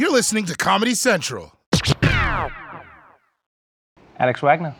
You're listening to Comedy Central. Alex Wagner,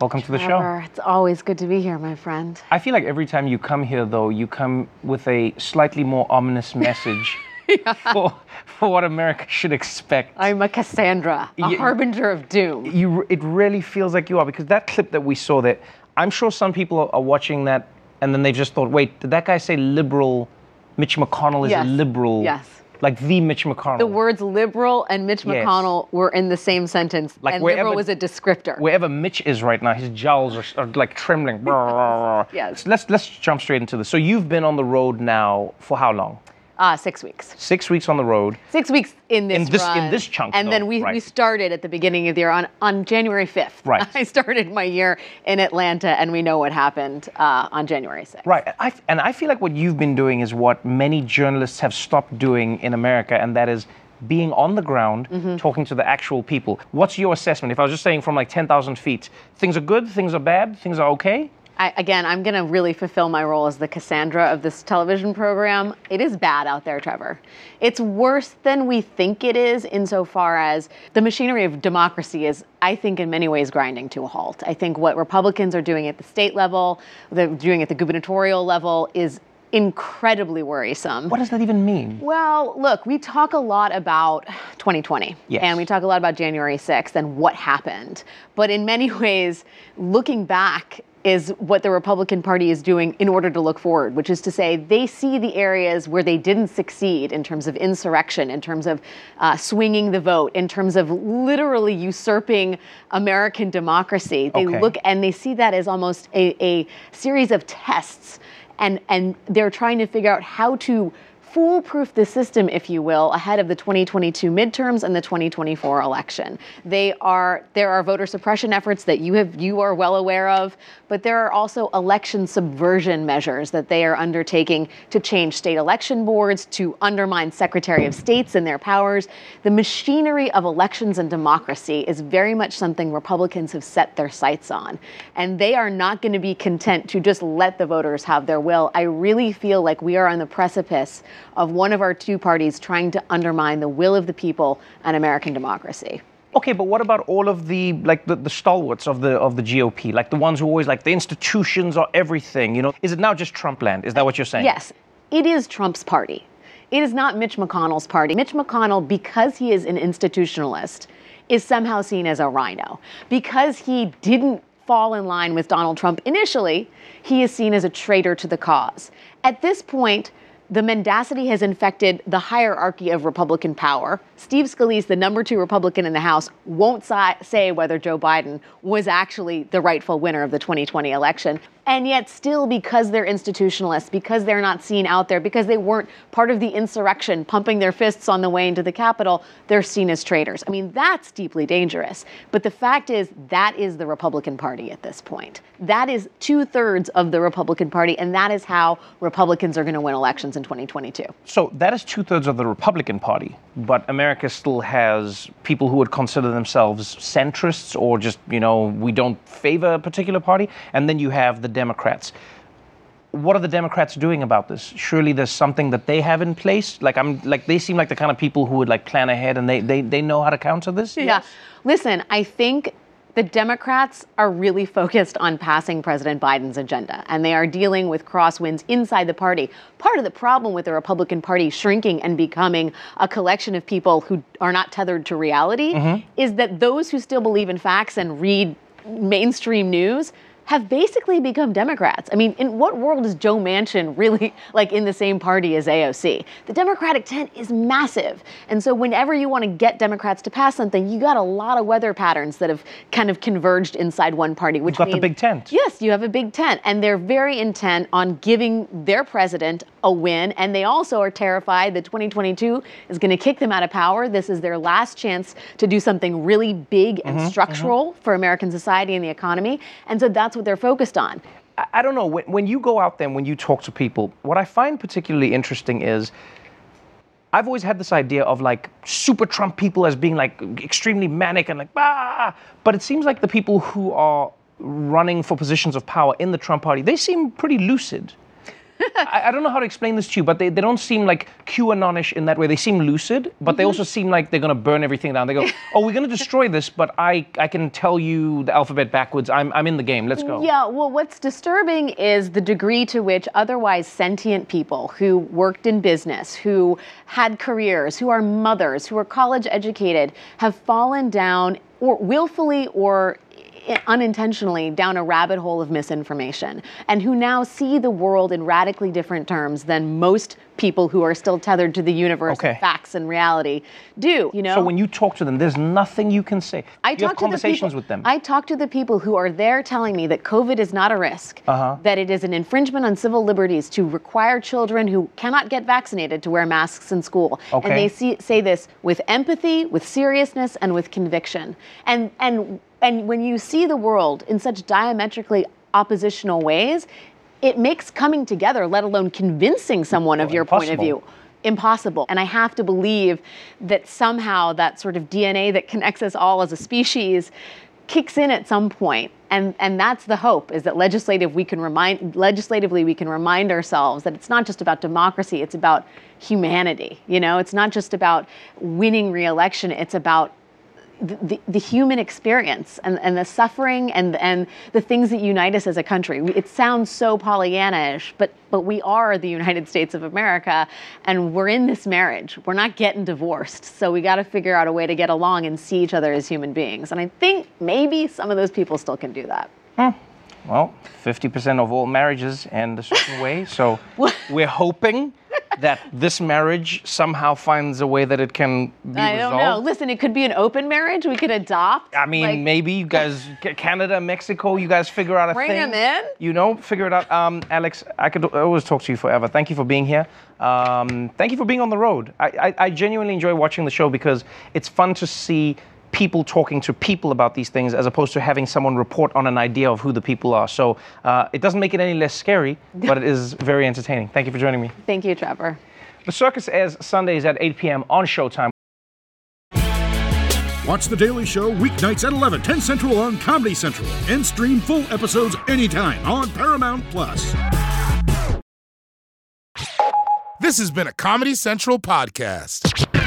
welcome to the show. It's always good to be here, my friend. I feel like every time you come here, though, you come with a slightly more ominous message for, for what America should expect. I'm a Cassandra, a Y- harbinger of doom. you, it really feels like you are because that clip that we saw that I'm sure some people are, are watching that and then they just thought, wait, did that guy say liberal? Mitch McConnell is Yes. a liberal. Yes. Like the Mitch McConnell. The words liberal and Mitch Yes. McConnell were in the same sentence, Like and wherever- liberal was a descriptor. Wherever Mitch is right now, his jowls are, are like trembling. Yes. So let's let's jump straight into this. So you've been on the road now for how long? Uh, six weeks. Six weeks on the road. Six weeks in this In this- in this chunk, And though, then we, we started at the beginning of the year on, on January 5th. Right. I started my year in Atlanta, and we know what happened uh, on January 6th. Right. I, and I feel like what you've been doing is what many journalists have stopped doing in America, and that is being on the ground, Mm-hmm. talking to the actual people. What's your assessment? If I was just saying from like 10,000 feet, things are good, things are bad, things are okay? I, again, I'm going to really fulfill my role as the Cassandra of this television program. It is bad out there, Trevor. It's worse than we think it is, insofar as the machinery of democracy is, I think, in many ways grinding to a halt. I think what Republicans are doing at the state level, they're doing at the gubernatorial level, is incredibly worrisome. What does that even mean? Well, look, we talk a lot about 2020 Yes. and we talk a lot about January 6th and what happened. But in many ways, looking back is what the Republican Party is doing in order to look forward, which is to say they see the areas where they didn't succeed in terms of insurrection, in terms of uh, swinging the vote, in terms of literally usurping American democracy. They Okay. look and they see that as almost a, a series of tests and and they're trying to figure out how to foolproof the system, if you will, ahead of the 2022 midterms and the 2024 election. They are there are voter suppression efforts that you have you are well aware of, but there are also election subversion measures that they are undertaking to change state election boards, to undermine Secretary of States and their powers. The machinery of elections and democracy is very much something Republicans have set their sights on. And they are not going to be content to just let the voters have their will. I really feel like we are on the precipice of one of our two parties trying to undermine the will of the people and American democracy. Okay, but what about all of the like the, the stalwarts of the of the GOP, like the ones who always like the institutions are everything? You know, is it now just Trump land? Is that what you're saying? Yes, it is Trump's party. It is not Mitch McConnell's party. Mitch McConnell, because he is an institutionalist, is somehow seen as a RINO. Because he didn't fall in line with Donald Trump initially, he is seen as a traitor to the cause. At this point, the mendacity has infected the hierarchy of Republican power. Steve Scalise, the number two Republican in the House, won't si- say whether Joe Biden was actually the rightful winner of the 2020 election. And yet, still, because they're institutionalists, because they're not seen out there, because they weren't part of the insurrection, pumping their fists on the way into the Capitol, they're seen as traitors. I mean, that's deeply dangerous. But the fact is, that is the Republican Party at this point. That is two thirds of the Republican Party, and that is how Republicans are going to win elections in 2022. So that is two thirds of the Republican Party, but America still has people who would consider themselves centrists or just, you know, we don't favor a particular party. And then you have the Democrats. What are the Democrats doing about this? Surely there's something that they have in place. Like I'm like they seem like the kind of people who would like plan ahead and they they, they know how to counter this. Yeah. Listen, I think the Democrats are really focused on passing President Biden's agenda, and they are dealing with crosswinds inside the party. Part of the problem with the Republican Party shrinking and becoming a collection of people who are not tethered to reality mm-hmm. is that those who still believe in facts and read mainstream news have basically become Democrats. I mean, in what world is Joe Manchin really like in the same party as AOC? The Democratic tent is massive. And so whenever you want to get Democrats to pass something, you got a lot of weather patterns that have kind of converged inside one party, which You've got the big tent. Yes, you have a big tent, and they're very intent on giving their president a win. And they also are terrified that 2022 is going to kick them out of power. This is their last chance to do something really big and mm-hmm, mm-hmm. structural for American society and the economy. And so that's what they're focused on. I, don't know. When, when you go out there and when you talk to people, what I find particularly interesting is I've always had this idea of like super Trump people as being like extremely manic and like, ah, but it seems like the people who are running for positions of power in the Trump party, they seem pretty lucid. I, I don't know how to explain this to you, but they, they don't seem like QAnonish in that way. They seem lucid, but they mm-hmm. also seem like they're going to burn everything down. They go, oh, we're going to destroy this, but I, I can tell you the alphabet backwards. I'm, I'm in the game. Let's go. Yeah, well, what's disturbing is the degree to which otherwise sentient people who worked in business, who had careers, who are mothers, who are college educated, have fallen down or willfully or unintentionally down a rabbit hole of misinformation and who now see the world in radically different terms than most people who are still tethered to the universe Okay. of facts and reality do you know So when you talk to them, there's nothing you can say. I you talk have to the people, with them. I talk to the people who are there telling me that COVID is not a risk, Uh-huh. that it is an infringement on civil liberties to require children who cannot get vaccinated to wear masks in school. Okay. And they see, say this with empathy, with seriousness, and with conviction. And and and when you see the world in such diametrically oppositional ways, it makes coming together, let alone convincing someone of your point of view, impossible. And I have to believe that somehow that sort of DNA that connects us all as a species kicks in at some point. And, and that's the hope is that legislative we can remind legislatively we can remind ourselves that it's not just about democracy it's about humanity you know it's not just about winning re-election it's about the, the, human experience and, and the suffering and, and the things that unite us as a country. It sounds so Pollyanna-ish, but, but we are the United States of America and we're in this marriage. We're not getting divorced. So we got to figure out a way to get along and see each other as human beings. And I think maybe some of those people still can do that. Hmm. Well, 50% of all marriages end a certain way. So we're hoping that this marriage somehow finds a way that it can be I resolved. don't know. Listen, it could be an open marriage. We could adopt. I mean, like- maybe you guys, Canada, Mexico, you guys figure out a thing. Bring thing. 'em in. You know, figure it out. Um, Alex, I could always talk to you forever. Thank you for being here. Um, thank you for being on the road. I, I, I genuinely enjoy watching the show because it's fun to see people talking to people about these things as opposed to having someone report on an idea of who the people are. So uh, it doesn't make it any less scary, but it is very entertaining. Thank you for joining me. Thank you, Trevor. The Circus airs Sundays at 8 p.m. on Showtime. Watch The Daily Show weeknights at 11, 10 Central on Comedy Central, and stream full episodes anytime on Paramount Plus. This has been a Comedy Central podcast.